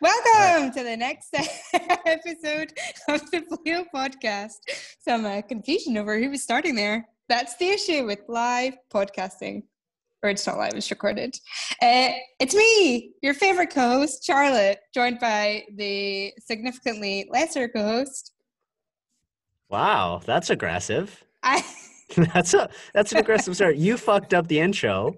Welcome to the next episode of the Blue podcast. Some uh, confusion over who was starting there. That's the issue with live podcasting. Or it's not live, it's recorded. Uh, it's me, your favorite co host, Charlotte, joined by the significantly lesser co host. Wow, that's aggressive. I. that's a that's an aggressive start. You fucked up the intro,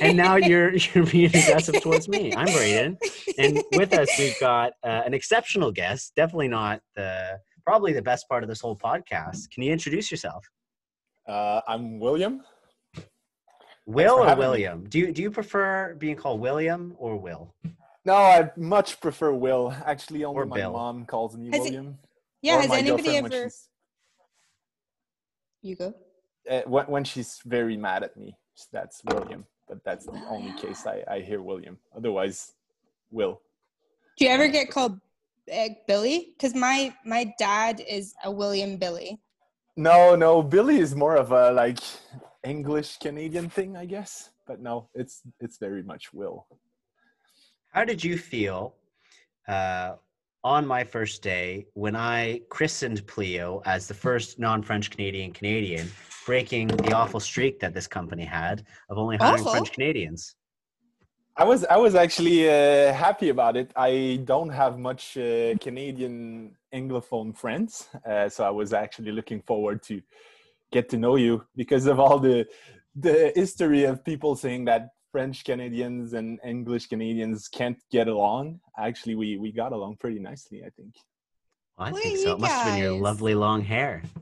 and now you're you're being aggressive towards me. I'm Braden, and with us we've got uh, an exceptional guest. Definitely not the probably the best part of this whole podcast. Can you introduce yourself? Uh, I'm William. Will or William? Me. Do you do you prefer being called William or Will? No, I much prefer Will. Actually, only or my Bill. mom calls me Has William. It, yeah, Or has my anybody ever? You go. Uh, when, when she's very mad at me, that's William. But that's the only case I, I hear William. Otherwise, Will. Do you ever get called uh, Billy? Because my my dad is a William Billy. No, no, Billy is more of a like English Canadian thing, I guess. But no, it's it's very much Will. How did you feel uh, on my first day when I christened Pleo as the first non-French Canadian Canadian, breaking the awful streak that this company had of only hiring Awful? French Canadians? I was I was actually uh, happy about it. I don't have much uh, Canadian anglophone friends, uh, so I was actually looking forward to get to know you because of all the the history of people saying that French Canadians and English Canadians can't get along. Actually, we we got along pretty nicely, I think. Well, I Look think so. It must have been your lovely long hair.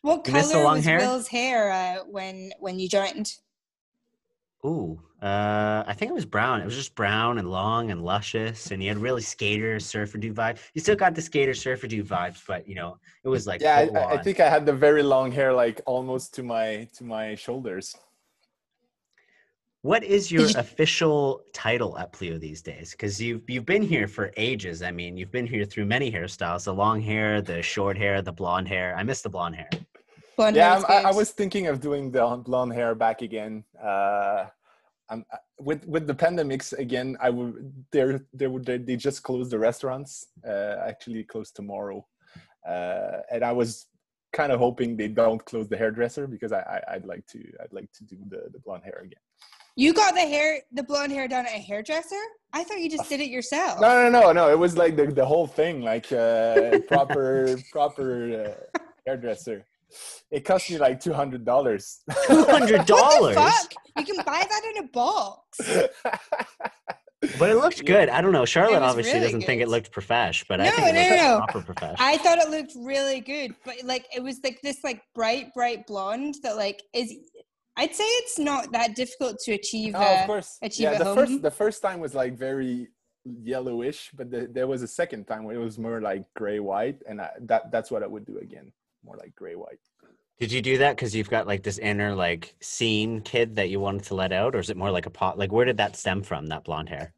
What You color long was hair? Will's hair uh, when when you joined? Ooh, uh, I think it was brown. It was just brown and long and luscious, and he had really skater surfer dude vibe. You still got the skater surfer dude vibes, but you know it was like yeah, I, I think I had the very long hair, like almost to my to my shoulders. What is your you- official title at Pleo these days? Because you've you've been here for ages. I mean, you've been here through many hairstyles: the long hair, the short hair, the blonde hair. I miss the blonde hair. Blonde yeah, hair I'm- I, I was thinking of doing the blonde hair back again. Uh, I'm, I- with with the pandemics again. I would they're they would they, they just closed the restaurants. Uh, actually, closed tomorrow, uh, and I was kind of hoping they don't close the hairdresser because I, I I'd like to I'd like to do the the blonde hair again. You got the hair, the blonde hair done at a hairdresser? I thought you just did it yourself. No, no, no, no. It was like the the whole thing, like uh, proper proper uh, hairdresser. It cost me like two hundred dollars. Two hundred What dollars. the fuck? You can buy that in a box. But it looked good. I don't know. Charlotte obviously really doesn't think it looked profesh, but I No, think it no, looked no, no. proper profesh. I thought it looked really good, but like it was like this like bright, bright blonde that like is. I'd say it's not that difficult to achieve. Oh, of course. achieve Yeah, the home. first the first time was like very yellowish, but the, there was a second time where it was more like gray white, and I, that that's what I would do again, more like gray white. Did you do that because you've got like this inner like scene kid that you wanted to let out, or is it more like a pot? Like, where did that stem from? That blonde hair.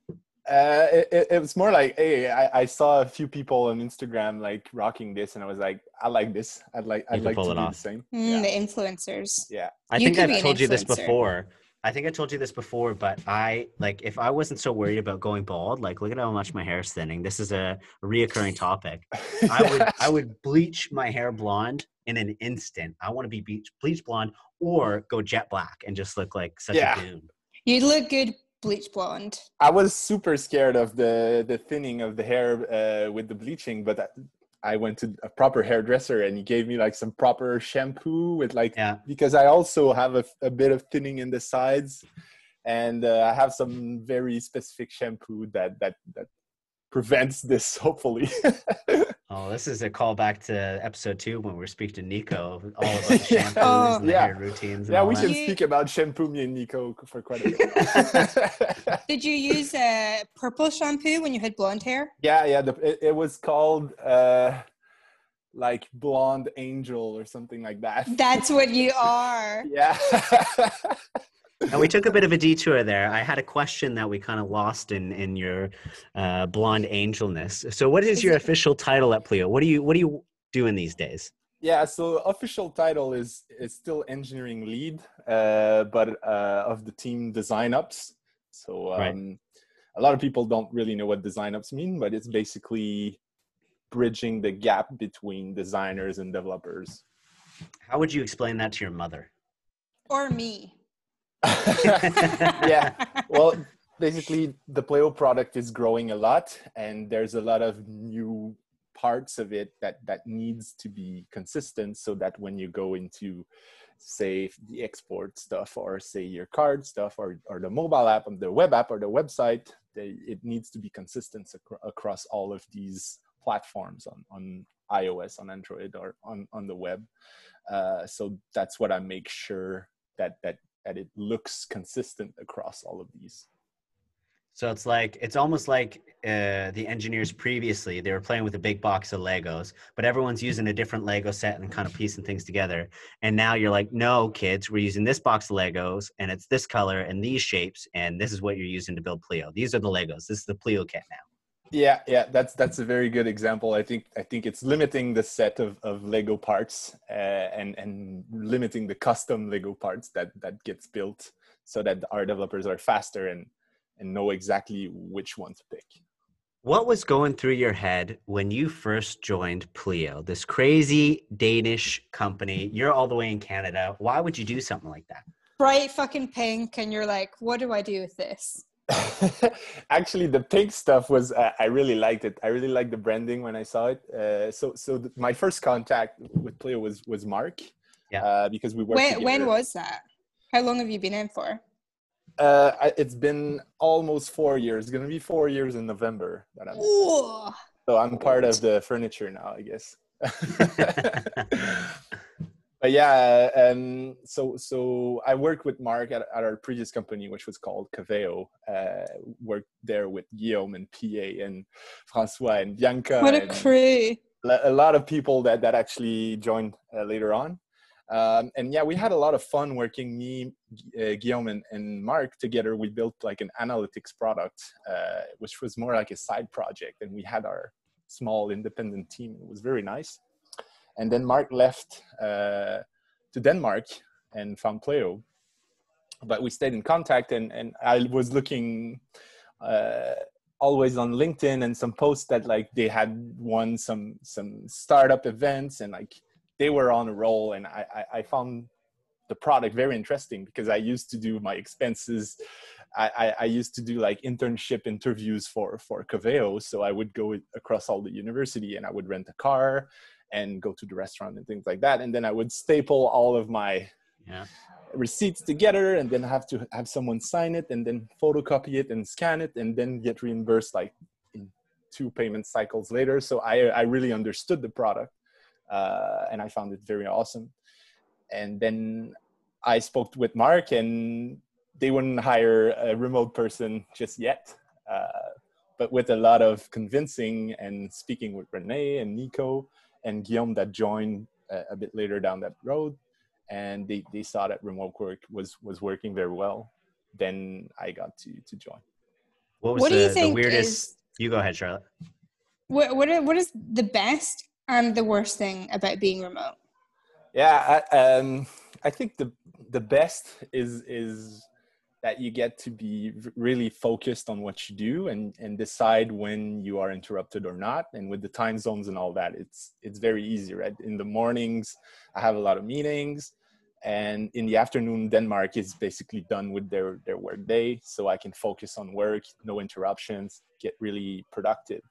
Uh, it, it, it was more like, hey, I, I saw a few people on Instagram like rocking this, and I was like, I like this. I'd like I'd like pull to it do off. the same. mm, Yeah. the influencers. yeah. I You think I've an told you this before. I think I told you this before, but I like if I wasn't so worried about going bald, like look at how much my hair is thinning. This is a reoccurring topic. I would I would bleach my hair blonde in an instant. I want to be bleach, bleach blonde or go jet black and just look like such Yeah. a goon. You'd look good bleach blonde. I was super scared of the the thinning of the hair uh, with the bleaching, but I, I went to a proper hairdresser and he gave me like some proper shampoo with like Yeah. because I also have a, a bit of thinning in the sides, and uh, I have some very specific shampoo that that that prevents this. Hopefully, Oh, this is a callback to episode two when we were speaking to Nico, all about the Yeah. shampoos Oh. and Yeah. hair routines. Yeah, we that. can speak about shampoo, me and Nico, for quite a bit. Did you use a purple shampoo when you had blonde hair? yeah, yeah. The, it, it was called uh, like blonde angel or something like that. That's what you are. Yeah. And we took a bit of a detour there. I had a question that we kind of lost in in your uh, blonde angelness. So, what is Is your official title at Pleo? What do you What are you doing these days? yeah. So official title is is still engineering lead, uh, but uh, of the team DesignOps. So um, Right. a lot of people don't really know what DesignOps mean, but it's basically bridging the gap between designers and developers. How would you explain that to your mother? Or me. yeah. Well, basically, the Pleo product is growing a lot, and there's a lot of new parts of it that that needs to be consistent, so that when you go into say the export stuff or say your card stuff or, or the mobile app or the web app or the website they, it needs to be consistent ac- across all of these platforms on, on ios on android or on, on the web uh, so that's what i make sure that that that it looks consistent across all of these so it's like it's almost like uh, the engineers previously they were playing with a big box of Legos, but everyone's using a different Lego set and kind of piecing things together. And now you're like, no, kids, we're using this box of Legos, and it's this color and these shapes, and this is what you're using to build Pleo. These are the Legos. This is the Pleo kit now. Yeah, yeah, that's that's a very good example. I think I think it's limiting the set of, of Lego parts uh, and and limiting the custom Lego parts that that gets built so that our developers are faster and and know exactly which one to pick. What was going through your head when you first joined Pleo, this crazy Danish company? You're all the way in Canada. Why would you do something like that? Bright fucking pink, and you're like, what do I do with this? Actually, the pink stuff was uh, I really liked it. I really liked the branding when I saw it. Uh, so, so th- my first contact with Pleo was was Mark. Yeah. Uh, because we worked. When, together. when was that? How long have you been in for? Uh, I- it's been almost four years. It's gonna be four years in November. That I'm, so I'm part of the furniture now, I guess. but yeah, um, so so I worked with Mark at, at our previous company, which was called Caveo. Uh, worked there with Guillaume and PA and Francois and Bianca. What a crew. a lot of people that that actually joined uh, later on. Um, and yeah, we had a lot of fun working. Me, uh, Guillaume, and, and Mark together. We built like an analytics product, uh, which was more like a side project, and we had our small independent team. It was very nice. And then Mark left uh, to Denmark and found Pleo, but we stayed in contact. And and I was looking uh, always on LinkedIn and some posts that like they had won some some startup events and like they were on a roll and I, I, I found the product very interesting because I used to do my expenses. I, I, used to do like internship interviews for for Caveo, so I would go across all the university and I would rent a car and go to the restaurant and things like that, and then I would staple all of my yeah. receipts together and then have to have someone sign it and then photocopy it and scan it and then get reimbursed like in two payment cycles later. So I I really understood the product uh, and I found it very awesome. And then I spoke with Mark, and they wouldn't hire a remote person just yet. Uh, but with a lot of convincing and speaking with Renee and Nico and Guillaume that joined a, a bit later down that road, and they, they saw that remote work was was working very well. Then I got to to join. What was What do the, you the think weirdest? is- You go ahead, Charlotte. What, what, are- what is the best and the worst thing about being remote? Yeah, I, um, I think the the best is is that you get to be really focused on what you do and and decide when you are interrupted or not. And with the time zones and all that, it's it's very easy, right? In the mornings, I have a lot of meetings, and in the afternoon, Denmark is basically done with their their work day, so I can focus on work, no interruptions, get really productive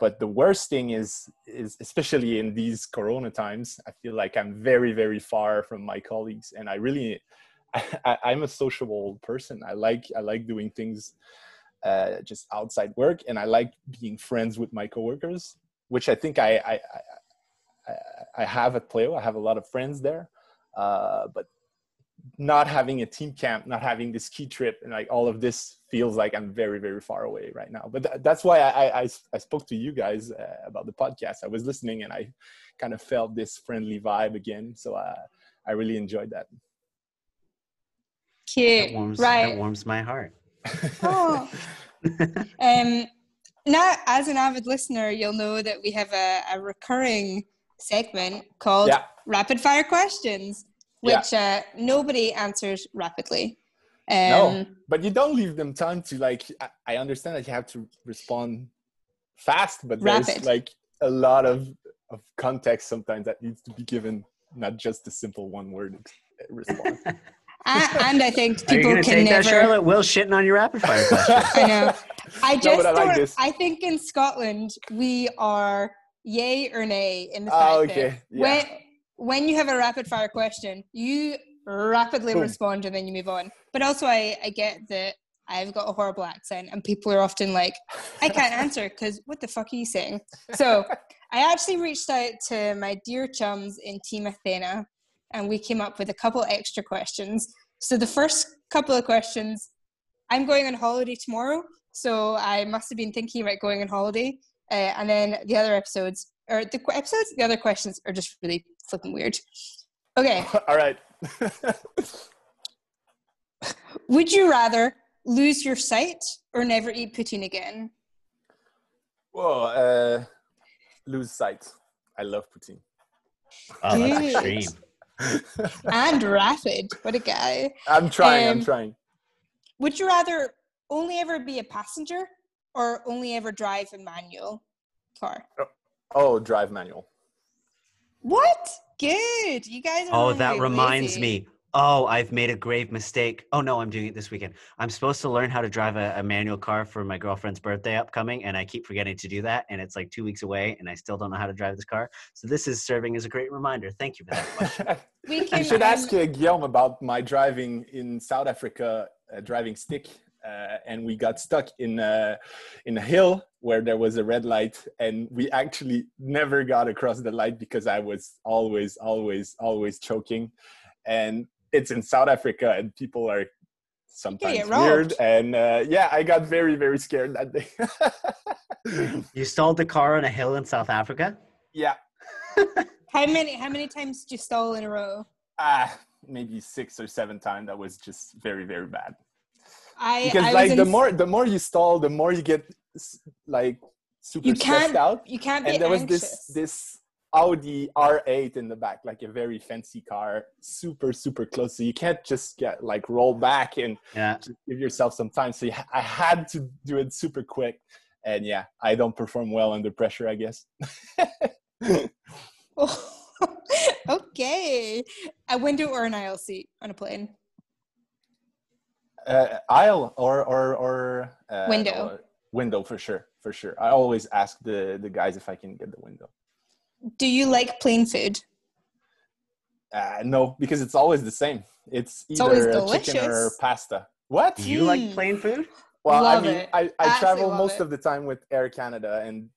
but the worst thing is is especially in these corona times i feel like i'm very very far from my colleagues and i really I, i'm a sociable person i like i like doing things uh, just outside work and i like being friends with my coworkers which i think i i i, I have at pleo i have a lot of friends there uh, but not having a team camp, not having this ski trip, and like all of this feels like I'm very, very far away right now. But th- that's why I, I, I spoke to you guys uh, about the podcast. I was listening and I kind of felt this friendly vibe again. So uh, I really enjoyed that. Cute. That warms, right. that warms my heart. Oh. um, now, as an avid listener, you'll know that we have a, a recurring segment called Yeah. Rapid Fire Questions, Yeah. which uh, nobody answers rapidly. Um, No. But you don't leave them time to like. I, I understand that you have to respond fast, but there's Rapid. like a lot of of context sometimes that needs to be given, not just a simple one word response. a- and I think Are you people gonna can take never. that, Charlotte? Will shitting on your rapid fire question. I know. I just but I like don't. I think in Scotland we are yay or nay in the fact Ah, that okay. Yeah. when when you have a rapid fire question, you rapidly Boom. respond and then you move on. But also, I I get that I've got a horrible accent, and people are often like, I can't answer because what the fuck are you saying? So I actually reached out to my dear chums in Team Athena, and we came up with a couple extra questions. So the first couple of questions, I'm going on holiday tomorrow, so I must have been thinking about going on holiday. Uh, and then the other episodes, or the qu- episodes, the other questions are just really flipping weird. Okay, All right. would you rather lose your sight or never eat poutine again? Well, Uh, lose sight. I love poutine. Oh, that's Good. extreme. And rapid, what a guy. I'm trying. Um, I'm trying. Would you rather only ever be a passenger or only ever drive a manual car? Oh, drive manual. What? Good. You guys are Oh, really that reminds lazy. me. Oh, I've made a grave mistake. Oh no, I'm doing it this weekend. I'm supposed to learn how to drive a, a manual car for my girlfriend's birthday upcoming, and I keep forgetting to do that. And it's like two weeks away, and I still don't know how to drive this car. So this is serving as a great reminder. Thank you for that question. We I can should um, ask uh, Guillaume about my driving in South Africa, uh, driving stick, uh, and we got stuck in uh, in a hill where there was a red light, and we actually never got across the light because I was always, always, always choking, and it's in South Africa, and people are sometimes weird, and uh, yeah, I got very, very scared that day. you stalled the car on a hill in South Africa. yeah, How many how many times did you stall in a row? ah, maybe six or seven times. That was just very, very bad. I because I like the more the more you stall the more you get like super you stressed can't out you can't be and there was this this audi r8 in the back like a very fancy car super super close so you can't just get like roll back and Yeah. just give yourself some time so ha- i had to do it super quick and yeah i don't perform well under pressure i guess okay. A window or an aisle seat on a plane? uh, aisle or or or uh, Window. no, uh, window for sure for sure i always ask the the guys if i can get the window Do you like plain food? Uh, no, because it's always the same. It's It's always either a chicken or pasta. What? Do you like Mm. plain food? Well, Love I mean, it. I, I Absolutely travel most it. of the time with Air Canada, and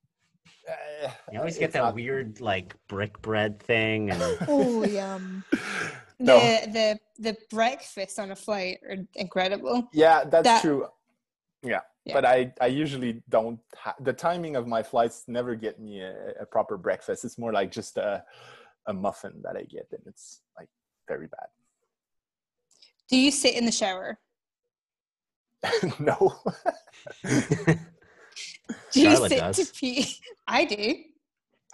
uh, You always get that not- weird like brick bread thing, and Oh yum. No. The the the breakfast on a flight are incredible. Yeah, that's that- true. Yeah. Yeah. but I I usually don't. Ha- the timing of my flights never get me a, a proper breakfast. It's more like just a a muffin that I get, and it's like very bad. Do you sit in the shower? no. Do you Charlotte sit does. to pee? I do.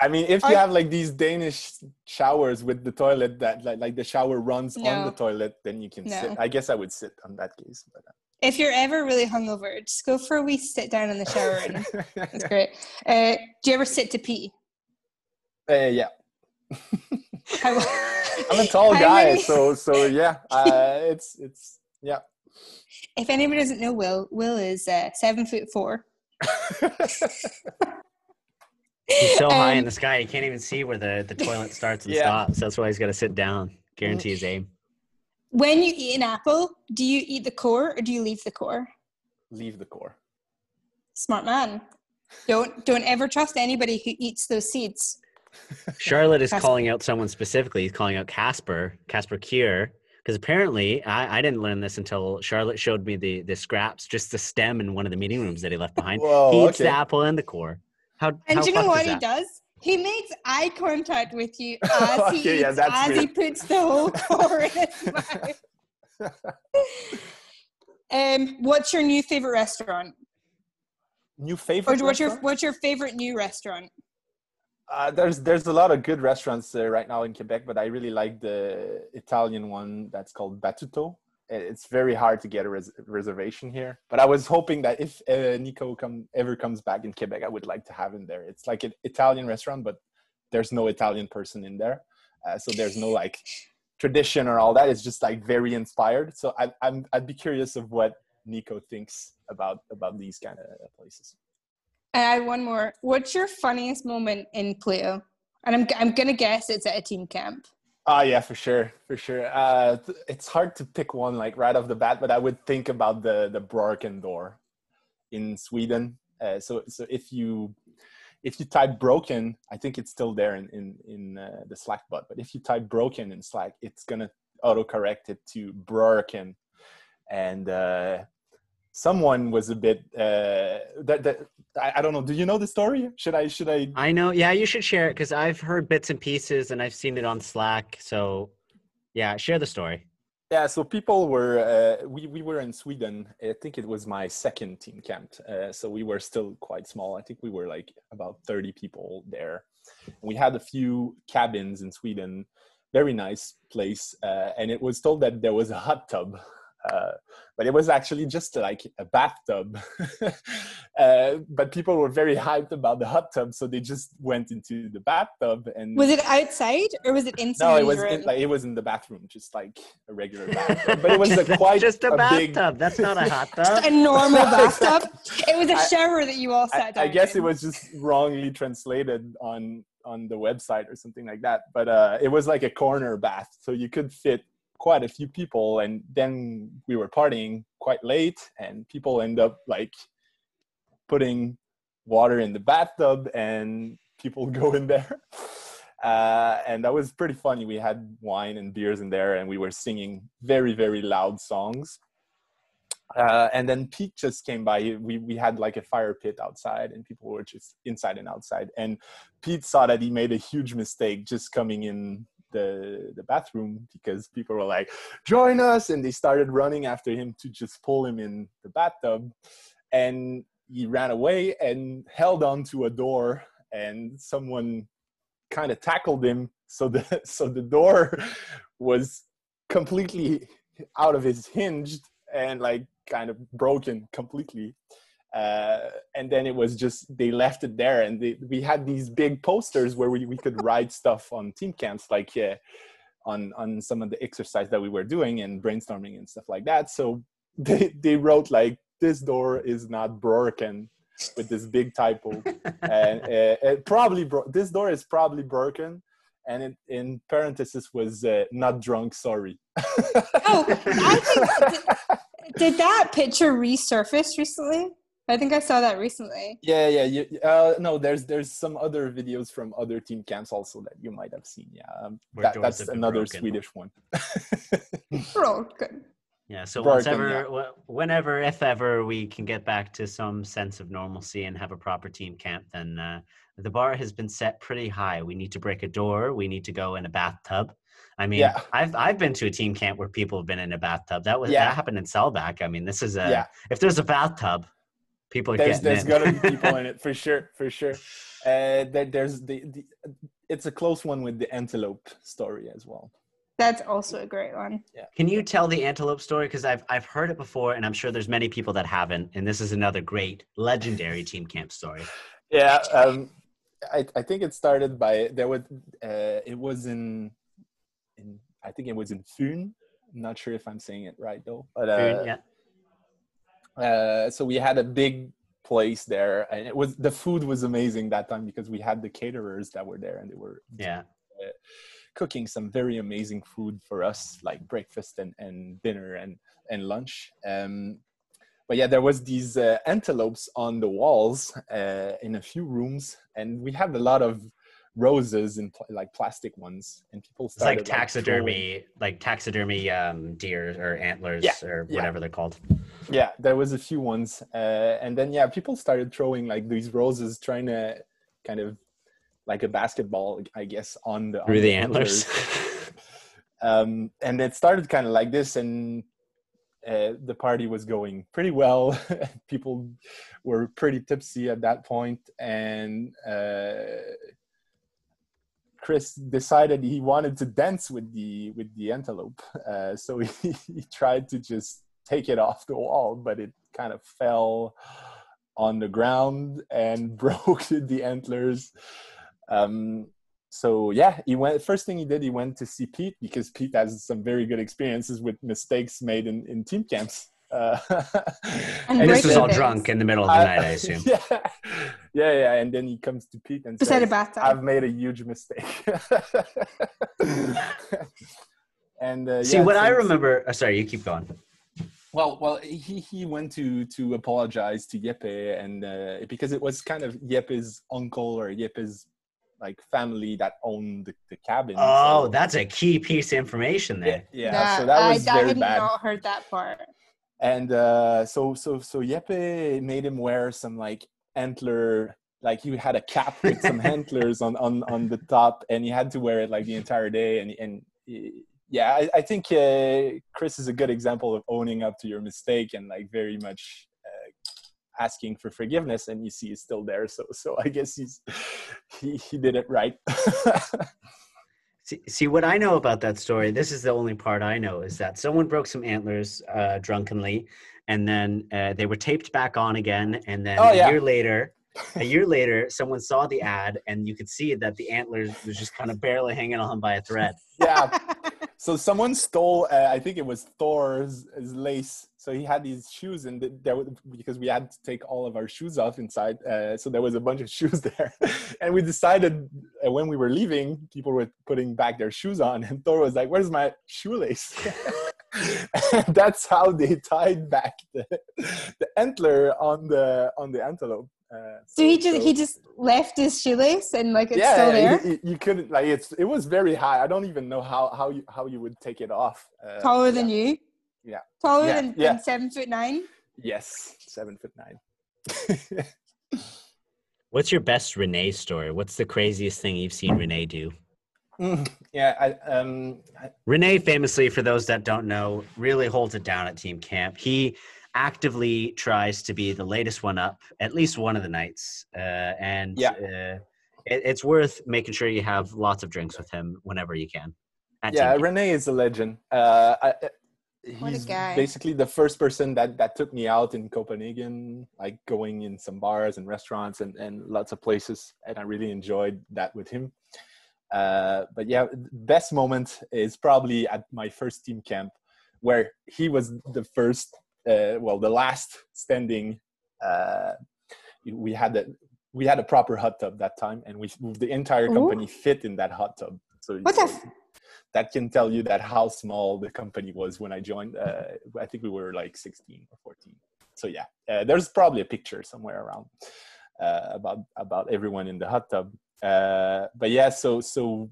I mean, if you Are- have like these Danish showers with the toilet that like, like the shower runs on the toilet, then you can sit. I guess I would sit on that case. But, uh, If you're ever really hungover, just go for a wee sit down in the shower. And it's great. Uh, do you ever sit to pee? Uh, yeah, How, I'm a tall guy, many- so so yeah, uh, it's it's yeah. if anybody doesn't know, Will Will is uh, seven foot four. he's so high in Um, the sky he can't even see where the, the toilet starts and Yeah. stops. That's why he's got to sit down. Guarantee his aim. When you eat an apple, do you eat the core or do you leave the core? Leave the core. Smart man. Don't don't ever trust anybody who eats those seeds. Charlotte is Casper. calling out someone specifically. He's calling out Casper, Casper Kier, because apparently I, I didn't learn this until Charlotte showed me the the scraps, just the stem in one of the meeting rooms that he left behind. Whoa, he eats the apple and the core. How And how do you know what he does? He makes eye contact with you as he yeah, as he puts the whole core in his mouth. Um, what's your new favorite restaurant? New Or favorite. what's your what's your favorite new restaurant? Uh, there's there's a lot of good restaurants uh, right now in Quebec, but I really like the Italian one that's called Battuto. It's very hard to get a res- reservation here. But I was hoping that if uh, Nico come ever comes back in Quebec, I would like to have him there. It's like an Italian restaurant, but there's no Italian person in there, uh, so there's no like tradition or all that. It's just like very inspired. So I, I'm I'd be curious of what Nico thinks about about these kind of places. I had one more. What's your funniest moment in Pleo? And I'm I'm gonna guess it's at a team camp. Ah, yeah, for sure, for sure. Uh, it's hard to pick one like right off the bat, but I would think about the the broken door in Sweden. Uh, so so if you if you type broken, I think it's still there in in, in uh, the Slack bot. But if you type broken in Slack, it's gonna autocorrect it to broken, and uh, someone was a bit uh, that that I, I, don't know. Do you know the story? Should I should I? I know. Yeah, you should share it because I've heard bits and pieces and I've seen it on Slack. So yeah, share the story. Yeah, so people were uh, we we were in Sweden. I think it was my second team camp. Uh, so we were still quite small. I think we were like about thirty people there. We had a few cabins in Sweden. Very nice place, uh, and it was told that there was a hot tub uh, but it was actually just like a bathtub. uh, but people were very hyped about the hot tub, so they just went into the bathtub. And was it outside or was it inside? No, it was in, like it was in the bathroom, just like a regular bathtub. But it was a quite just a, a bathtub. Big... That's not a hot tub. Just a normal bathtub. It was a shower I, that you all sat I, down. I guess in. it was just wrongly translated on on the website or something like that. But uh, it was like a corner bath, so you could fit quite a few people and then we were partying quite late and people end up like putting water in the bathtub and people go in there uh, and that was pretty funny we had wine and beers in there and we were singing very very loud songs uh, and then Pete just came by. We we had like a fire pit outside, and people were just inside and outside. And Pete saw that he made a huge mistake just coming in the the bathroom because people were like join us and they started running after him to just pull him in the bathtub. And he ran away and held on to a door and someone kind of tackled him. So the so the door was completely out of his hinged and like kind of broken completely uh, and then it was just they left it there. And they, we had these big posters where we, we could write stuff on team camps like uh, on on some of the exercise that we were doing and brainstorming and stuff like that. So they, they wrote like this door is not broken with this big typo. And uh, it probably bro- this door is probably broken. And it, in parenthesis was uh, not drunk sorry. Oh i think did, did that picture resurface recently I think I saw that recently. Yeah, yeah. You, uh, no, there's there's some other videos from other team camps also that you might have seen. Yeah, um, that, that's another broken. Swedish one. broken. Yeah. So broken, ever, yeah. whenever, if ever, we can get back to some sense of normalcy and have a proper team camp, then uh, the bar has been set pretty high. We need to break a door. We need to go in a bathtub. I mean, yeah. I've I've been to a team camp where people have been in a bathtub. That was yeah. that happened in Selbach. I mean, this is a yeah. if there's a bathtub, people are there's, there's gonna be people in it for sure for sure. Uh there, there's the, the it's a close one with the antelope story as well. That's also a great one. Yeah. Can you tell the antelope story? Because i've i've heard it before and i'm sure there's many people that haven't and this is another great legendary team camp story. Yeah um i i think it started by there was uh it was in in i think it was in Fun. i'm not sure if i'm saying it right though but uh Fun, yeah uh, so we had a big place there, and it was the food was amazing that time because we had the caterers that were there, and they were yeah. Uh, cooking some very amazing food for us like breakfast and, and dinner and, and lunch um, but yeah there was these uh, antelopes on the walls uh, in a few rooms and we have a lot of roses and pl- like plastic ones and people started it's like taxidermy like, like taxidermy um, deer or antlers yeah, or whatever yeah. they're called yeah there was a few ones uh, and then yeah people started throwing like these roses trying to kind of like a basketball i guess on the through on the, the antlers, um, and it started kind of like this and uh, the party was going pretty well. People were pretty tipsy at that point, and uh, Chris decided he wanted to dance with the with the antelope. Uh, so he, he tried to just take it off the wall, but it kind of fell on the ground and broke the antlers. Um, so yeah, he went. First thing he did, he went to see Pete because Pete has some very good experiences with mistakes made in, in team camps. Uh, And And this was all Breaking drunk in the middle of the night, I assume. Yeah, yeah, yeah. And then he comes to Pete and Beside a says, "I've made a huge mistake." and uh, See, yeah, what I since- remember. Oh, sorry, you keep going. well, well, he he went to to apologize to Jeppe, and uh, because it was kind of Jeppe's uncle or Jeppe's like family that owned the, the cabin. Oh, so- that's a key piece of information yeah, there. yeah. so that was I, I very had bad. not heard that part. and uh so so so Jeppe made him wear some like antler like he had a cap with some antlers on on on the top and he had to wear it like the entire day and and yeah i, I think uh, chris is a good example of owning up to your mistake and like very much uh, asking for forgiveness and you see he's still there so so i guess he's he, he did it right. See, see, what I know about that story, this is the only part I know, is that someone broke some antlers uh, drunkenly, and then uh, they were taped back on again. And then Oh, a yeah. year later, a year later, someone saw the ad, and you could see that the antlers was just kind of barely hanging on by a thread. yeah So someone stole, uh, I think it was Thor's his lace. So he had these shoes, and there was, because we had to take all of our shoes off inside, uh, so there was a bunch of shoes there. and we decided uh, when we were leaving, people were putting back their shoes on, and Thor was like, "Where's my shoelace?" And that's how they tied back the, the antler on the on the antelope. Uh, So he just he just left his shoelace and like it's yeah, still there. You, you couldn't like it's it was very high. I don't even know how how you how you would take it off. Uh, Taller yeah. than you. Yeah. Taller Yeah, than, yeah. than seven foot nine. Yes, seven foot nine. What's your best Renee story? What's the craziest thing you've seen Renee do? Mm, yeah, I, um, I, Renee, famously, for those that don't know, really holds it down at team camp. He actively tries to be the latest one up at least one of the nights, uh, and Yeah. uh, it, it's worth making sure you have lots of drinks with him whenever you can. yeah, camp. Renee is a legend. Uh, I, I- What a he's guy. basically the first person that that took me out in Copenhagen, like going in some bars and restaurants and and lots of places, and I really enjoyed that with him. Uh, but yeah, best moment is probably at my first team camp, where he was the first, uh, well, the last standing. Uh, we had a we had a proper hot tub that time, and we the entire Ooh. company fit in that hot tub. So What the that can tell you that how small the company was when I joined. Uh, I think we were like 16 or 14. So yeah, uh, there's probably a picture somewhere around uh, about about everyone in the hot tub. Uh, but yeah, so so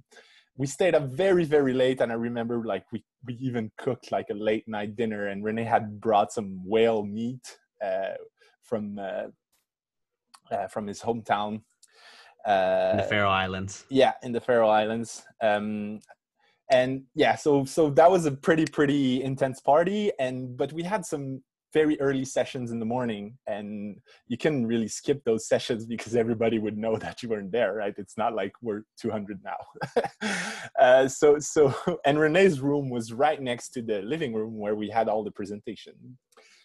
we stayed up very very late, and I remember like we we even cooked like a late night dinner, and Renee had brought some whale meat uh, from uh, uh, from his hometown. Uh, in the Faroe Islands. yeah in the faroe islands um and yeah so so that was a pretty pretty intense party and but we had some very early sessions in the morning and you can really skip those sessions because everybody would know that you weren't there right? It's not like we're 200 now. Uh, so so and renee's room was right next to the living room where we had all the presentation.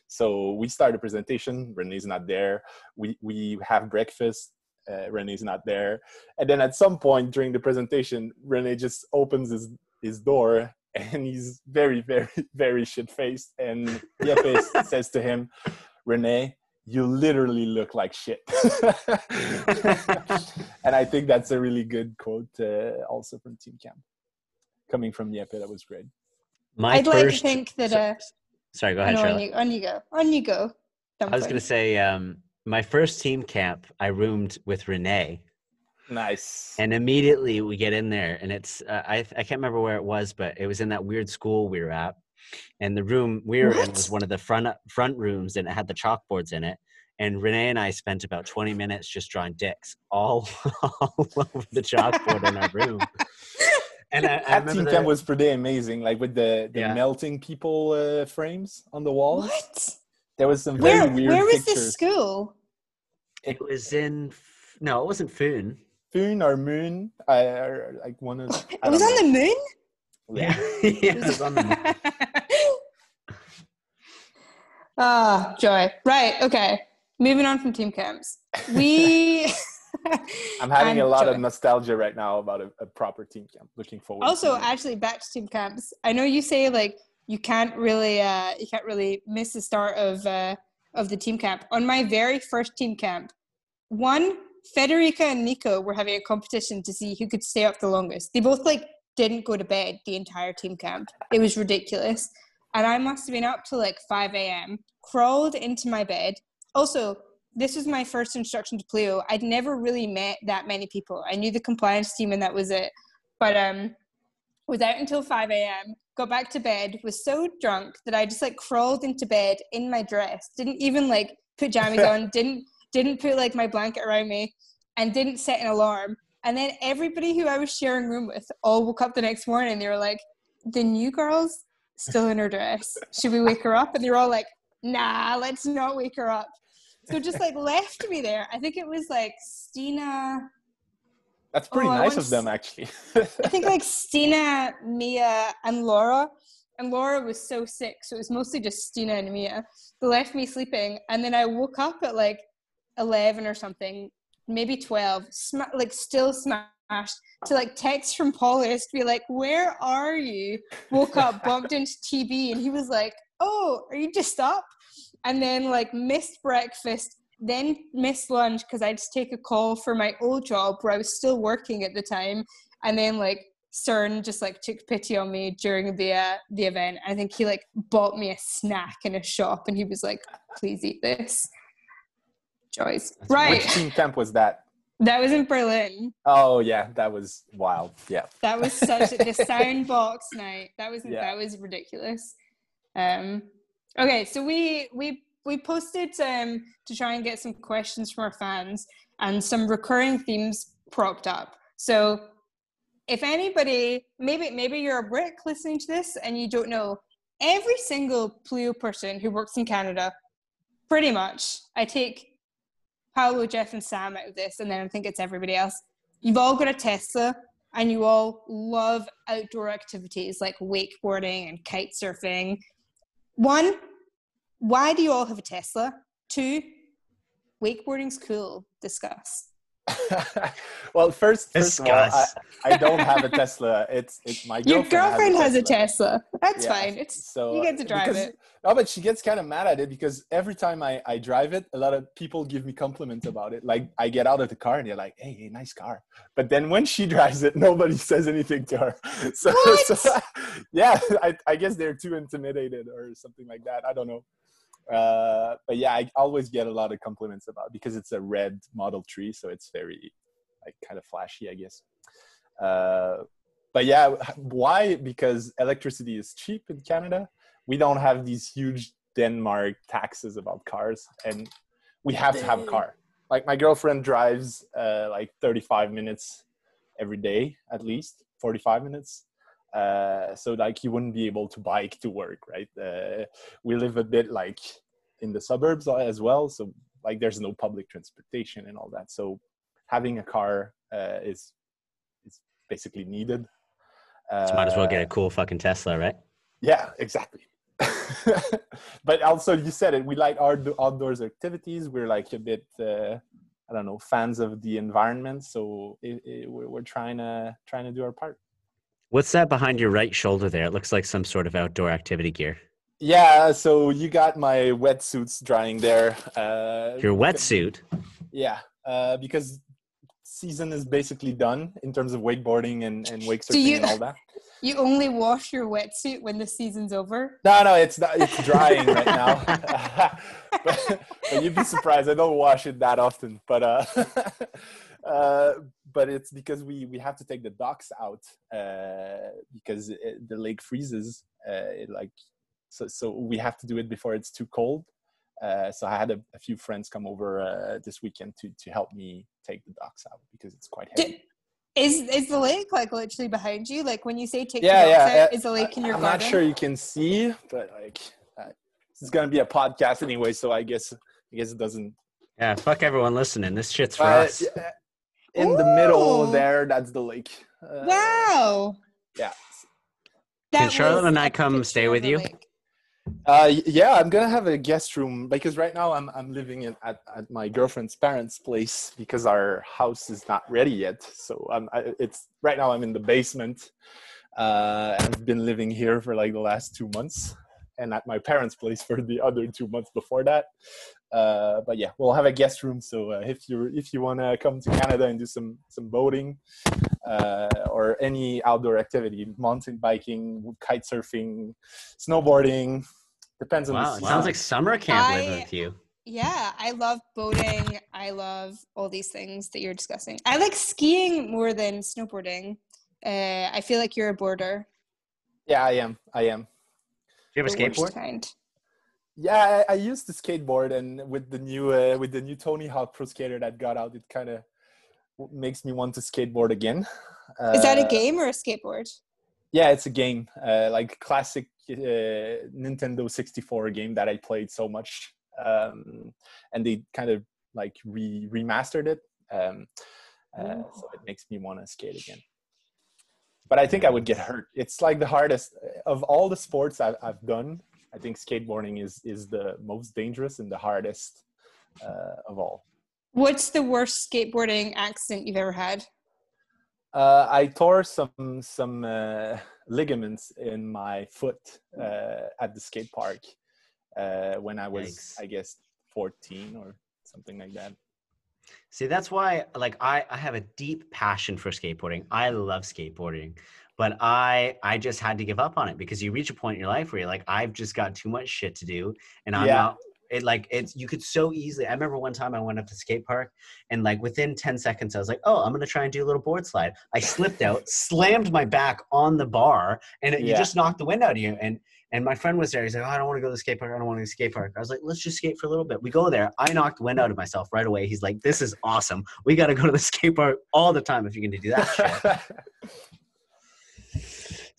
So we start a presentation renee's not there. We we have breakfast uh, renee's not there. And then at some point during the presentation renee just opens his his door and he's very very very shit faced and Jeppe says to him renee you literally look like shit and i think that's a really good quote uh, also from team camp coming from Jeppe that was great My I'd like to think that so- uh sorry, go ahead, no, on Charlotte. you on you go. On you go. I was going to say, um, my first team camp, I roomed with Renee. Nice And immediately we get in there, and it's uh, I I can't remember where it was, but it was in that weird school we were at, and the room we were in was one of the front front rooms, and it had the chalkboards in it. And Renee and I spent about twenty minutes just drawing dicks all, all over the chalkboard in our room. And I, I that remember team camp was pretty amazing like with the, the Yeah. melting people uh, frames on the walls What? there was some very Where weird where was pictures this school? it was in no, it wasn't Foon. Foon or Moon. I or like one of. It was on the moon. Yeah, yeah, it was on the Ah, joy. Right. Okay. Moving on from team camps. We. I'm having a lot joy. of nostalgia right now about a, a proper team camp. Looking forward. also to actually back to team camps i know you say like you can't really uh you can't really miss the start of uh of the team camp on my very first team camp one federica and nico were having a competition to see who could stay up the longest. They both like didn't go to bed the entire team camp. It was ridiculous. And i must have been up till like 5 a.m crawled into my bed. Also this was my first instruction to pleo. I'd never really met that many people. I knew the compliance team and that was it. But um was out until 5 a.m got back to bed was so drunk that i just like crawled into bed in my dress. Didn't even like put jammies on didn't didn't put like my blanket around me and didn't set an alarm and then everybody who i was sharing room with all woke up the next morning they were like the new girl's still in her dress should we wake her up and they were all like nah let's not wake her up so just like left me there i think it was like stina That's pretty Oh, nice of them, actually. I think like Stina, Mia, and Laura. And Laura was so sick, so it was mostly just Stina and Mia. They left me sleeping, and then I woke up at like eleven or something, maybe twelve, sma- like still smashed. To like text from Paulus to be like, "Where are you?" Woke up, bumped into TB, and he was like, "Oh, are you just up?" And then like missed breakfast, then missed lunch because I had to take a call for my old job where I was still working at the time, and then like CERN just like took pity on me during the uh, the event. I think he like bought me a snack in a shop, and he was like, "Please eat this." Joys, right? Which team camp was that? That was in Berlin. Oh yeah, that was wild. Yeah. That was such a, the sound box night. That was Yeah. that was ridiculous. Um, okay, so we we we posted um, to try and get some questions from our fans, and some recurring themes propped up. So if anybody, maybe maybe you're a Brit listening to this and you don't know, every single Pleo person who works in Canada, pretty much, I take Paolo, Jeff, and Sam out of this, and then I think it's everybody else. You've all got a Tesla, and you all love outdoor activities like wakeboarding and kite surfing. One, why do you all have a Tesla? Two, wakeboarding's cool. Discuss. well, first, first of all, I, I don't have a Tesla. It's it's my girlfriend. Your girlfriend. girlfriend has a Tesla. That's Yeah, fine. It's so you get to drive because- it. No, but she gets kind of mad at it because every time I, I drive it, a lot of people give me compliments about it. Like I get out of the car and they're like, "Hey, hey nice car." But then when she drives it, nobody says anything to her. So, What? so yeah, I, I guess they're too intimidated or something like that. I don't know. Uh, but yeah, I always get a lot of compliments about because it's a red Model 3, so it's very like kind of flashy, I guess. Uh, but yeah, why? Because electricity is cheap in Canada. We don't have these huge Denmark taxes about cars, and we have to have a car. Like my girlfriend drives uh, like 35 minutes every day, at least 45 minutes. Uh, so like you wouldn't be able to bike to work, right? Uh, we live a bit like in the suburbs as well, so like there's no public transportation and all that. So having a car uh, is is basically needed. Uh, So might as well get a cool fucking Tesla, right? yeah, exactly. but also, you said it. We like our outdoors activities. We're like a bit, uh, I don't know, fans of the environment. So it, it, we're, we're trying to trying to do our part. What's that behind your right shoulder there? It looks like some sort of outdoor activity gear. Yeah. So you got my wetsuits drying there. Uh, Your wetsuit. Yeah, uh, because season is basically done in terms of wakeboarding and, and wake surfing you- and all that. You only wash your wetsuit when the season's over. No, no, it's not. It's drying right now. but, but you'd be surprised. I don't wash it that often, but uh, uh, but it's because we we have to take the docks out uh, because it, the lake freezes. Uh, it like so so we have to do it before it's too cold. Uh, so I had a, a few friends come over uh, this weekend to to help me take the docks out because it's quite heavy. Do, is is the lake like literally behind you? Like when you say take Yeah, the dogs yeah, out, is the lake in your I'm garden? not sure you can see, but like uh, this is gonna be a podcast anyway, so I guess I guess it doesn't. Yeah, fuck everyone listening. This shit's for Uh, us. Yeah, in the middle there, that's the lake. Uh, Wow. Yeah. Can Charlotte and I come stay with you? lake. Uh, yeah, I'm gonna have a guest room because right now I'm I'm living in at, at my girlfriend's parents' place because our house is not ready yet. So I'm I, it's right now I'm in the basement. Uh, I've been living here for like the last two months, and at my parents' place for the other two months before that. Uh, but yeah, we'll have a guest room. So uh, if you if you wanna come to Canada and do some some boating, uh, or any outdoor activity, mountain biking, kite surfing, snowboarding, depends on Wow, the it sounds like summer camp living I- with you. Yeah, I love boating. I love all these things that you're discussing. I like skiing more than snowboarding. Uh, I feel like you're a boarder. yeah, I am. I am. Do you have a skateboard? Kind. Yeah, I, I used the skateboard, and with the new uh, with the new Tony Hawk Pro Skater that got out, it kind of makes me want to skateboard again. Uh, Is that a game or a skateboard? Yeah, it's a game, uh, like classic uh, Nintendo 64 game that I played so much, um, and they kind of like re- remastered it, um, uh, so it makes me want to skate again. But I think I would get hurt. It's like the hardest of all the sports I've, I've done. I think skateboarding is is the most dangerous and the hardest uh, of all. What's the worst skateboarding accident you've ever had? Uh, I tore some some uh, ligaments in my foot uh, at the skate park uh, when I was, Yikes. I guess, 14 or something like that. See, that's why like I, I have a deep passion for skateboarding. I love skateboarding. But I I just had to give up on it because you reach a point in your life where you're like, I've just got too much shit to do. And I'm Yeah. not it like it's you could so easily I remember one time I went up to skate park and like within 10 seconds I was like, oh, I'm gonna try and do a little board slide. I slipped out, slammed my back on the bar, and it, you Yeah. just knocked the wind out of you. And and my friend was there. He's like, oh, I don't want to go to the skate park. I don't want to go to the skate park. I was like, let's just skate for a little bit. We go there. I knocked the wind out of myself right away. He's like, this is awesome. We got to go to the skate park all the time if you're to do that shit.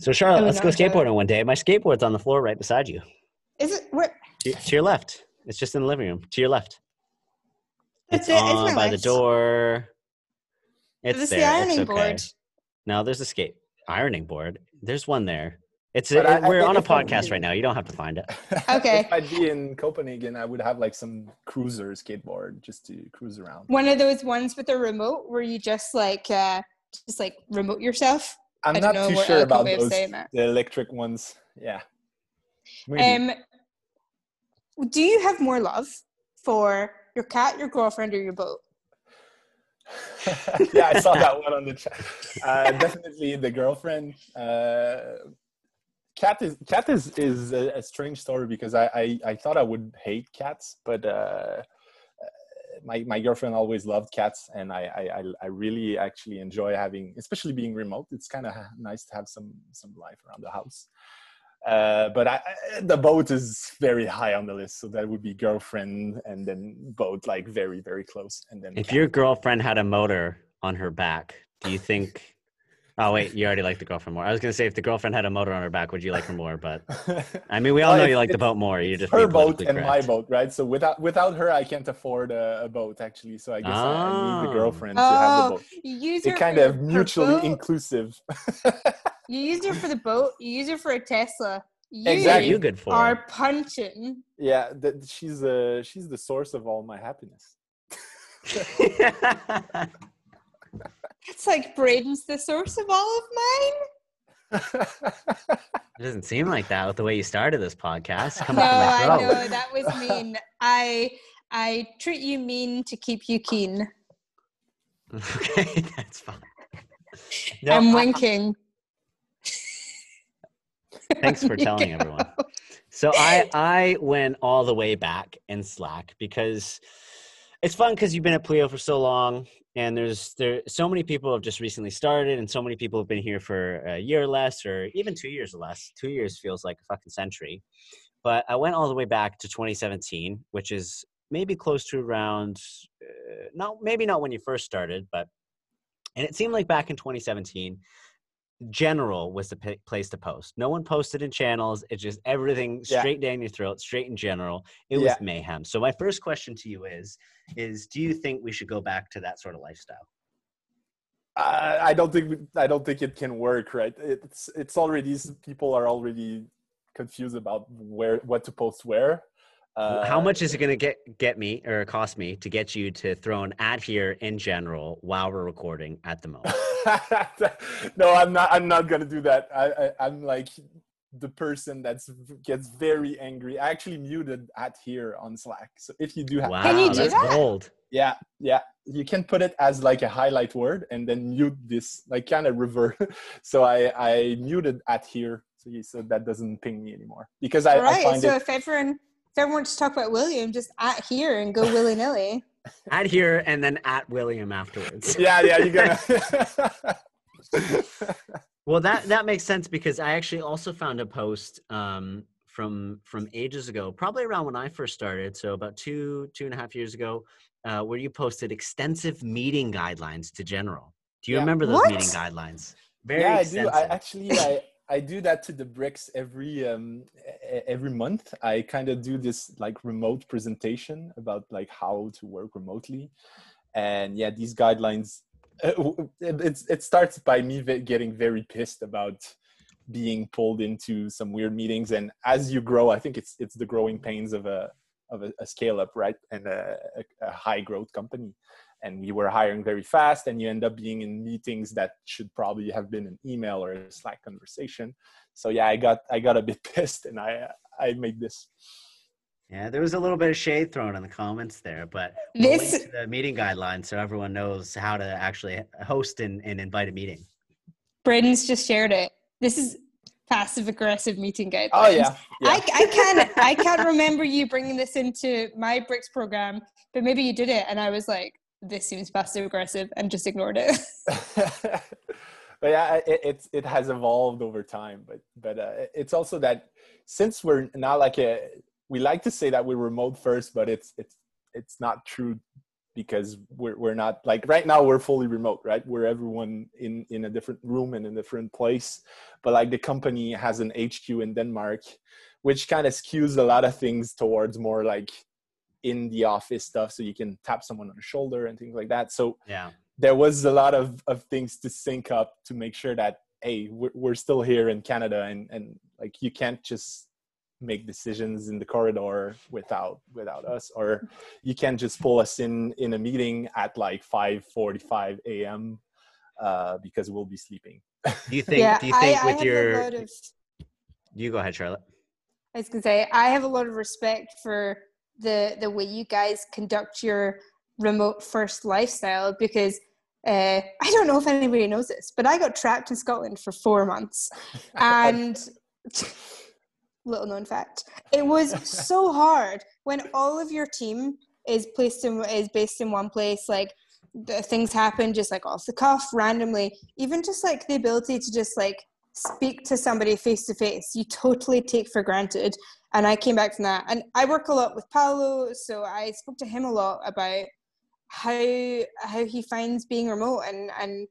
So, Charlotte, let's go not do skateboarding one day. My skateboard's on the floor right beside you. Is it? Where? To, to your left. It's just in the living room. To your left. That's It's it. It's on my by the door. It's It's there. the ironing it's okay. board. No, there's a skate ironing board. There's one there. It's But I- I we're think on a podcast right now. You don't have to find it. Okay. if I'd be in Copenhagen, I would have like some cruiser skateboard just to cruise around. One of those ones with a remote where you just like uh just like remote yourself. I'm know too sure about those the electric ones. Yeah. Maybe. Um do you have more love for your cat, your girlfriend, or your boat? yeah, I saw that one on the chat. Uh, definitely the girlfriend. Uh, cat is cat is is a, a strange story because I, I I thought I would hate cats, but uh, my my girlfriend always loved cats, and I I I- really actually enjoy having, especially being remote. It's kind of nice to have some some life around the house. Uh, but I, I- the boat is very high on the list, so that would be girlfriend and then boat, like very very close, and then If cat. your girlfriend had a motor on her back, do you think? Oh wait, you already like the girlfriend more. I was gonna say if the girlfriend had a motor on her back, would you like her more? But I mean, we all Well, know you like the boat more. You're just her boat politically and my boat, right? So without without her, I can't afford a, a boat actually. So I guess I, I need the Oh. girlfriend to have Oh, the boat. you use It kind of mutually boat. inclusive. You use her for the boat. You use her for a Tesla. you're Exactly. you good for? are punching. yeah, that she's uh she's the source of all my happiness. It's like Braden's the source of all of mine. It doesn't seem like that with the way you started this podcast. Come No, I know that was mean. I I treat you mean to keep you keen. Okay, that's fine. No, I'm winking. Thanks for telling go. everyone. So I I went all the way back in Slack because it's fun because you've been at Pleo for so long, and there's there so many people have just recently started, and so many people have been here for a year or less, or even two years or less. Two years feels like a fucking century. But I went all the way back to 2017, which is maybe close to around uh, not maybe not when you first started, but and it seemed like back in 2017 general was the p- place to post no one posted in channels it's just everything Yeah. straight down your throat straight in general it was Yeah. mayhem so my first question to you is is do you think we should go back to that sort of lifestyle Uh, I don't think I don't think it can work, right? It's it's already people are already confused about where what to post where. Uh, How much is it going to get get me or cost me to get you to throw an ad here in general while we're recording at the moment? no, I'm not. I'm not going to do that. I, I am like the person that's gets very angry. I actually muted at here on Slack. So if you do have, wow, can you do that? Bold. Yeah, yeah. You can put it as like a highlight word and then mute this, like kind of revert. so I I muted at here so, so that doesn't ping me anymore because I, All right. I find so it, if everyone if everyone wants to talk about William, just at here and go willy nilly. at here and then at William afterwards. yeah, yeah, you gotta. well, that that makes sense because I actually also found a post um, from from ages ago, probably around when I first started, so about two two and a half years ago, uh, where you posted extensive meeting guidelines to general. Do you Yeah. remember those What? meeting guidelines? Very yeah, I do. I actually I, I do that to the bricks every um every month. I kind of do this like remote presentation about like how to work remotely, and yeah, these guidelines. uh, It, it starts by me getting very pissed about being pulled into some weird meetings, and as you grow, I think it's it's the growing pains of a of a, a scale up, right, and a, a high growth company and we were hiring very fast and you end up being in meetings that should probably have been an email or a slack conversation so yeah i got i got a bit pissed and i i made this Yeah, there was a little bit of shade thrown in the comments there, but we'll link This to the meeting guidelines so everyone knows how to actually host and, and invite a meeting. Braden's just shared it. This is passive aggressive meeting guidelines. oh yeah, yeah. I, I can't I can't remember you bringing this into my bricks program, but maybe you did it, and I was like, "This seems passive aggressive," and just ignored it. but yeah it, it it has evolved over time but but uh, it's also that since we're not like a we like to say that we're remote first but it's it's it's not true because we're, we're not like right now we're fully remote right we're everyone in in a different room and in a different place but like the company has an hq in denmark which kind of skews a lot of things towards more like in the office stuff so you can tap someone on the shoulder and things like that so Yeah. there was a lot of, of things to sync up to make sure that hey we're, we're still here in canada and, and like you can't just make decisions in the corridor without without us or you can't just pull us in in a meeting at like 5:45 a.m uh because we'll be sleeping Do you think? do you think I, I with have your? of, You go ahead, Charlotte. I was gonna say I have a lot of respect for the the way you guys conduct your remote first lifestyle because uh, I don't know if anybody knows this, but I got trapped in Scotland for four months, and little known fact, it was so hard when all of your team is placed in is based in one place. Like the things happen just like off the cuff, randomly. Even just like the ability to just like speak to somebody face to face, you totally take for granted. And I came back from that, and I work a lot with Paolo, so I spoke to him a lot about how how he finds being remote, and and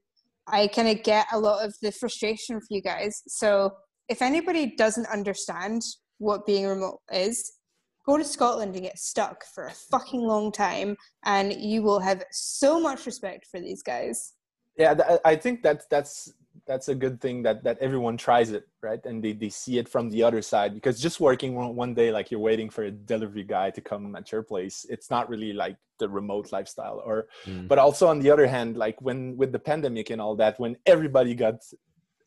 I kind of get a lot of the frustration for you guys. So if anybody doesn't understand what being remote is, go to Scotland and get stuck for a fucking long time, and you will have so much respect for these guys. yeah i think that's that's that's a good thing that that everyone tries it right and they, they see it from the other side because just working one, one day like you're waiting for a delivery guy to come at your place it's not really like the remote lifestyle or Mm. but also on the other hand like when with the pandemic and all that when everybody got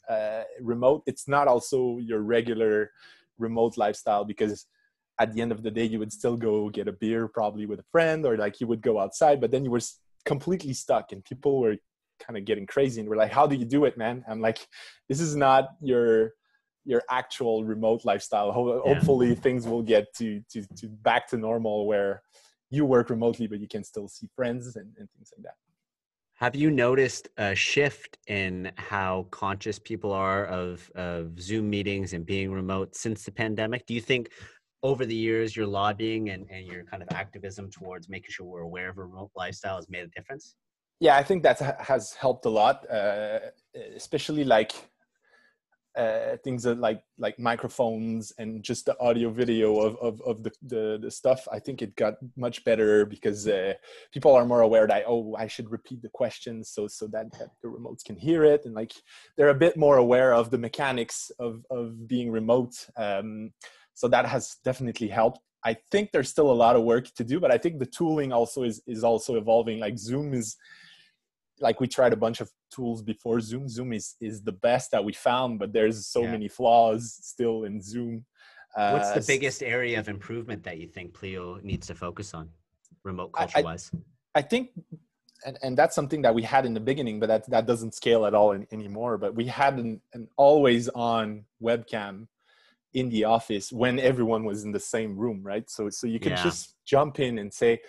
uh, remote it's not also your regular remote lifestyle because at the end of the day you would still go get a beer probably with a friend or like you would go outside but then you were completely stuck and people were kind of getting crazy and we're like how do you do it man i'm like this is not your your actual remote lifestyle Ho- Yeah. hopefully things will get to, to to back to normal where you work remotely but you can still see friends and, and things like that Have you noticed a shift in how conscious people are of, of Zoom meetings and being remote since the pandemic? Do you think over the years your lobbying and, and your kind of activism towards making sure we're aware of a remote lifestyle has made a difference? Yeah i think that has helped a lot uh, especially like uh, things that like like microphones and just the audio video of of, of the, the, the stuff. I think it got much better because uh, people are more aware that oh i should repeat the questions so so that, that the remotes can hear it. And like they're a bit more aware of the mechanics of of being remote. Um, so that has definitely helped. I think there's still a lot of work to do but i think the tooling also is is also evolving. Like zoom is like we tried a bunch of tools before zoom zoom is is the best that we found but there's so Yeah. many flaws still in zoom What's the Uh, biggest area of improvement that you think Pleo needs to focus on, remote I- I- culture wise? I think, and, and that's something that we had in the beginning, but that, that doesn't scale at all in, anymore. But we had an, an always on webcam in the office when everyone was in the same room, right? So, so you could Yeah. just jump in and say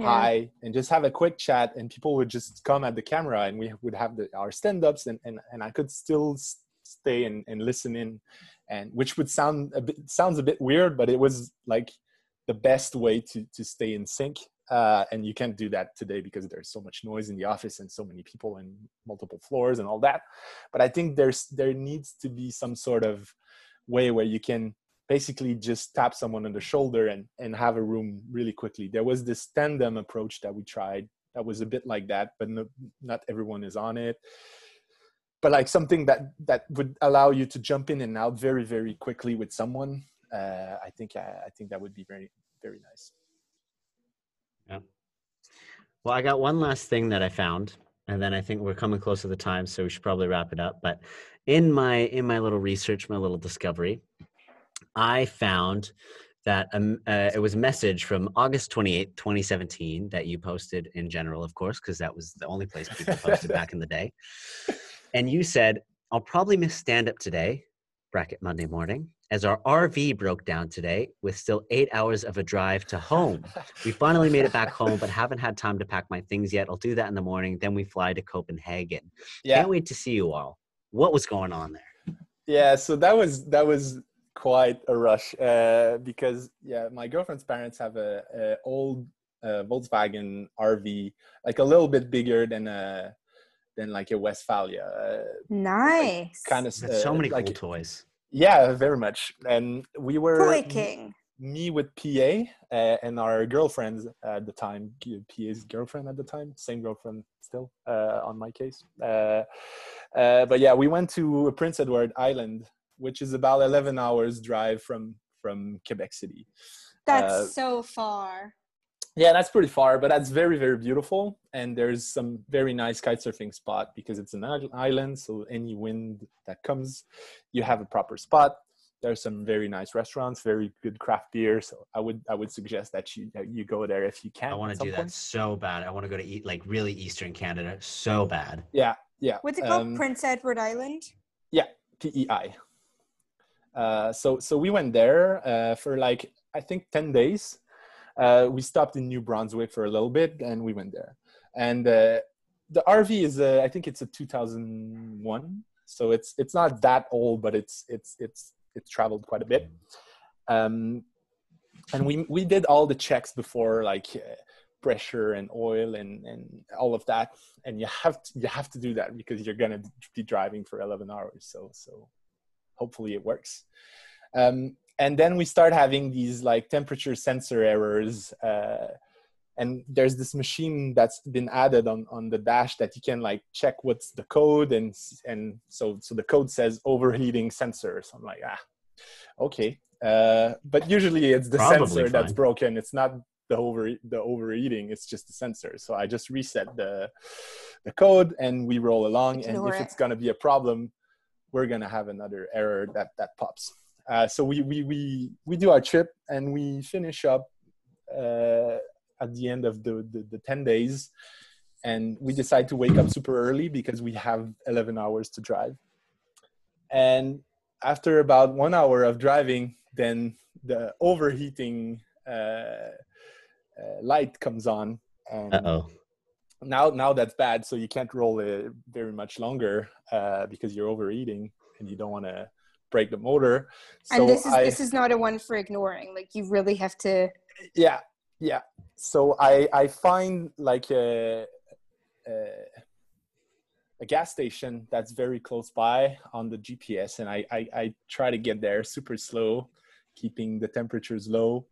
Yeah. hi and just have a quick chat, and people would just come at the camera, and we would have the, our stand-ups, and, and, and I could still stay and, and listen in, and which would sound a bit sounds a bit weird, but it was like the best way to to stay in sync uh, and you can't do that today because there's so much noise in the office and so many people and multiple floors and all that but i think there's there needs to be some sort of way where you can basically just tap someone on the shoulder and and have a room really quickly there was this tandem approach that we tried that was a bit like that but no, not everyone is on it but like something that that would allow you to jump in and out very very quickly with someone uh, i think I, I think that would be very very nice Yeah. Well, I got one last thing that I found, and then I think we're coming close to the time, so we should probably wrap it up. But in my in my little research, my little discovery, I found that um, uh, it was a message from August 28th, 2017, that you posted in general, of course, because that was the only place people posted back in the day. And you said, I'll probably miss stand up today, bracket Monday morning, as our RV broke down today with still eight hours of a drive to home. We finally made it back home, but haven't had time to pack my things yet. I'll do that in the morning. Then we fly to Copenhagen. yeah Can't wait to see you all. What was going on there? yeah so that was that was quite a rush uh, because yeah my girlfriend's parents have a, a old uh, volkswagen rv like a little bit bigger than a than like a westphalia uh, Nice. kind of That's so uh, many like cool toys. yeah very much and we were Toy King. me with pa uh, and our girlfriends at the time pa's girlfriend at the time same girlfriend still uh, on my case uh, uh, but yeah we went to prince edward island which is about 11 hours drive from from quebec city That's uh, so far. yeah that's pretty far but that's very very beautiful and there's some very nice kite surfing spot because it's an island so any wind that comes you have a proper spot there's some very nice restaurants very good craft beer so i would i would suggest that you that you go there if you can I want to some do that so bad. I want to go to eat like really Eastern Canada so bad. yeah yeah What's it called? um, Prince Edward Island. Yeah, PEI. Uh, so so we went there uh, for like I think ten days. Uh, we stopped in New Brunswick for a little bit, and we went there. And uh, the RV is uh, I think it's a 2001, so it's it's not that old, but it's it's it's it's traveled quite a bit. Um, and we we did all the checks before like pressure and oil and and all of that and you have to you have to do that because you're gonna be driving for 11 hours so so hopefully it works. Um, and then we start having these like temperature sensor errors uh, and there's this machine that's been added on on the dash that you can like check what's the code and and so so the code says overheating sensor so i'm like ah okay. Uh, but usually it's the Probably sensor that's broken. It's not the over the overeating it's just the sensor. So i just reset the the code and we roll along. And if it. it's going to be a problem we're to have another error that that pops. Uh, so we, we we we do our trip and we finish up uh, at the end of the, the the 10 days. And we decide to wake up super early because we have 11 hours to drive. And after about one hour of driving then the overheating uh, uh, light comes on and Uh oh. Now now that's bad so you can't roll it very much longer uh, because you're overeating and you don't want to break the motor so and this is I, this is not a one for ignoring. Like you really have to. yeah yeah so i i find like a, a a gas station that's very close by on the GPS, and I, I, I try to get there super slow, keeping the temperatures low.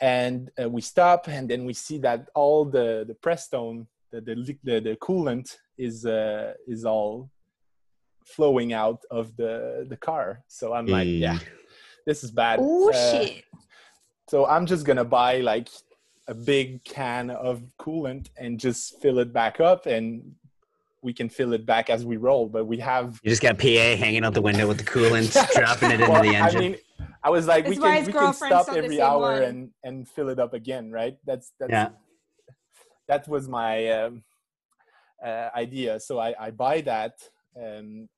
And uh, we stop, and then we see that all the the Prestone, the the, the, the coolant is uh, is all flowing out of the the car. So I'm like, yeah, this is bad. Oh Uh, shit! so I'm just gonna buy like a big can of coolant and just fill it back up, and we can fill it back as we roll. But we have You just got PA hanging out the window with the coolant, dropping it into Well, the engine. I mean, I was like, we can we can stop every hour one. and and fill it up again, right? That's that's Yeah. That was my um, uh, idea. So I I buy that. Um,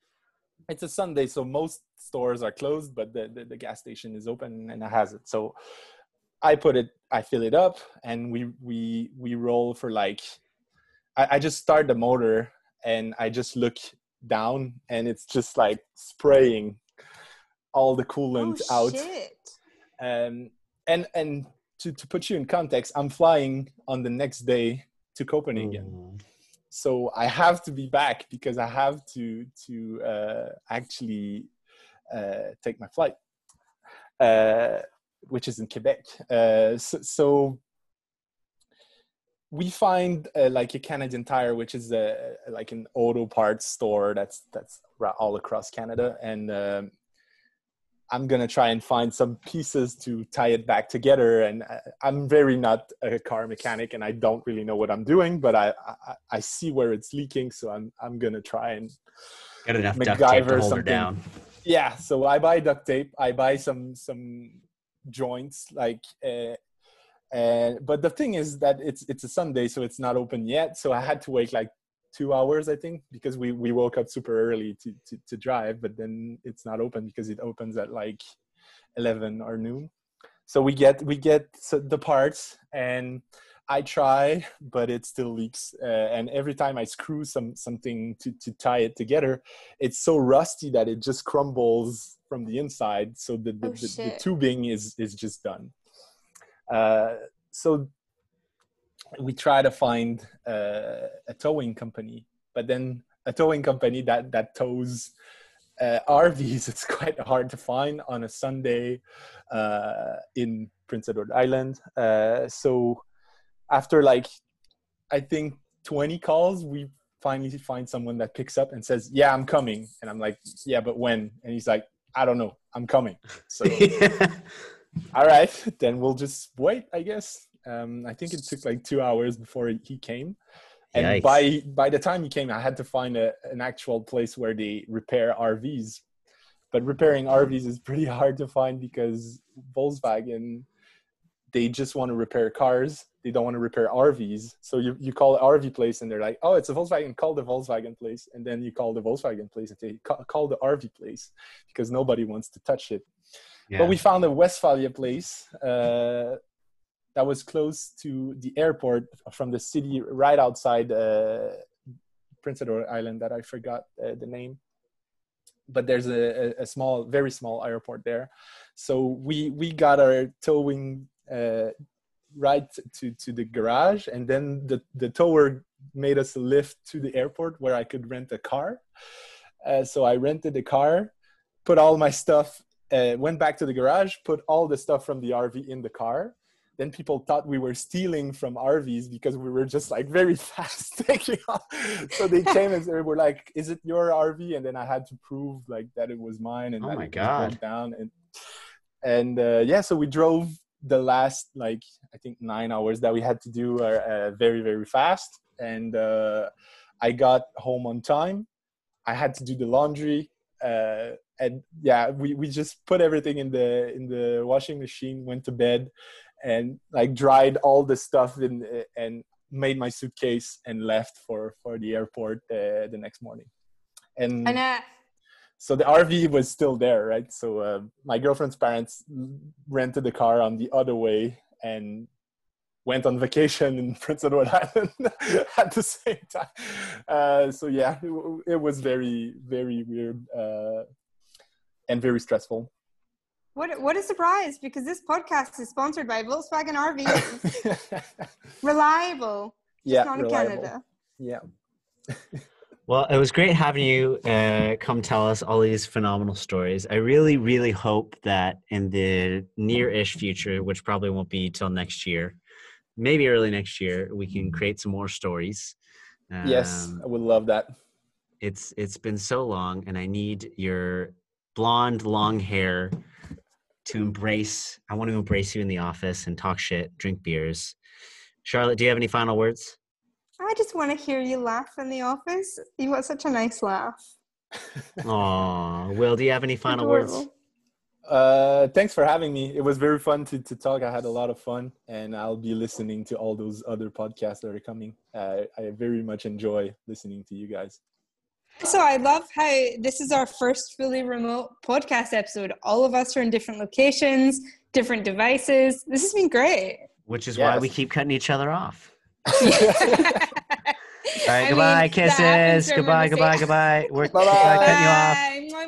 it's a Sunday, so most stores are closed, but the, the the gas station is open and it has it. So I put it, I fill it up, and we we we roll for like. I, I just start the motor and I just look down, and it's just like spraying all the coolant oh out shit! um, and and to, to put you in context i'm flying on the next day to copenhagen. Ooh. so i have to be back because i have to to uh, actually uh, take my flight uh, which is in quebec. Uh, so, so we find uh, like a canadian tire which is a, like an auto parts store that's that's all across canada. And um, I'm gonna try and find some pieces to tie it back together. And I- I'm very not a car mechanic, and I don't really know what I'm doing, but I I, I see where it's leaking, so I'm I'm gonna try and Got enough duct tape to MacGyver hold her something. down. yeah. So I buy duct tape. I buy some some joints like. Uh, and but the thing is that it's it's a Sunday, so it's not open yet. So I had to wait like two hours, I think, because we we woke up super early to to, to drive, but then it's not open because it opens at like eleven or noon. So we get we get the parts and I try, but it still leaks. Uh, and every time I screw some something to to tie it together, it's so rusty that it just crumbles from the inside. So the the, Oh, the, the tubing is is just done. Uh, so we try to find uh, a towing company, but then a towing company that that tows uh, RVs, it's quite hard to find on a Sunday uh, in Prince Edward Island. Uh, so after like I think 20 calls, we finally find someone that picks up and says, "Yeah, I'm coming." And I'm like, "Yeah, but when?" And he's like, "I don't know. I'm coming." So all right, then we'll just wait, I guess. Um, I think it took like two hours before he came, and Yikes. by by the time he came, I had to find a, an actual place where they repair RVs. But repairing RVs is pretty hard to find because Volkswagen, they just want to repair cars. They don't want to repair RVs. So you, you call the RV place and they're like, oh, it's a Volkswagen. Call the Volkswagen place, and then you call the Volkswagen place and say, call, call the RV place because nobody wants to touch it. Yeah. But we found a Westphalia place uh, that was close to the airport from the city, right outside uh, Prince Edward Island. That I forgot uh, the name. But there's a, a, small, very small airport there. So we we got our towing uh, right to to the garage, and then the the tower made us a lift to the airport where I could rent a car. Uh, so I rented a car, put all my stuff uh, went back to the garage, put all the stuff from the RV in the car. Then people thought we were stealing from RVs because we were just like very fast taking off. So they came and they were like, "Is it your RV?" And then I had to prove like that it was mine and Oh that my it broke God. down. And and uh, yeah, so we drove the last like I think nine hours that we had to do are uh, very very fast. And uh, I got home on time. I had to do the laundry. Uh, and yeah we, we just put everything in the in the washing machine went to bed and like dried all the stuff in and made my suitcase and left for for the airport uh, the next morning. And And uh, so the rv was still there right? So uh, my girlfriend's parents rented the car on the other way and went on vacation in prince edward island at the same time. Uh, so yeah it, it was very very weird uh, and very stressful what what a surprise! Because this podcast is sponsored by Volkswagen RVs. Reliable. yeah not in. Canada. yeah Well, it was great having you uh, come tell us all these phenomenal stories. I really, really hope that in the near-ish future, which probably won't be till next year, maybe early next year, we can create some more stories. yes, Um, I would love that. it's it's been so long, and I need your blonde, long hair to embrace. I want to embrace you in the office and talk shit, drink beers. Charlotte, do you have any final words? I just want to hear you laugh in the office. You've got such a nice laugh. Aw, Will, do you have any final words? Uh, thanks for having me. It was very fun to, to talk. I had a lot of fun, and I'll be listening to all those other podcasts that are coming. Uh, I very much enjoy listening to you guys. So I love how this is our first fully remote podcast episode. All of us are in different locations, different devices. This has been great. Which is why we keep cutting each other off. All All right, goodbye, kisses. Goodbye, goodbye, goodbye. We're Bye-bye. goodbye, cutting you off. Bye.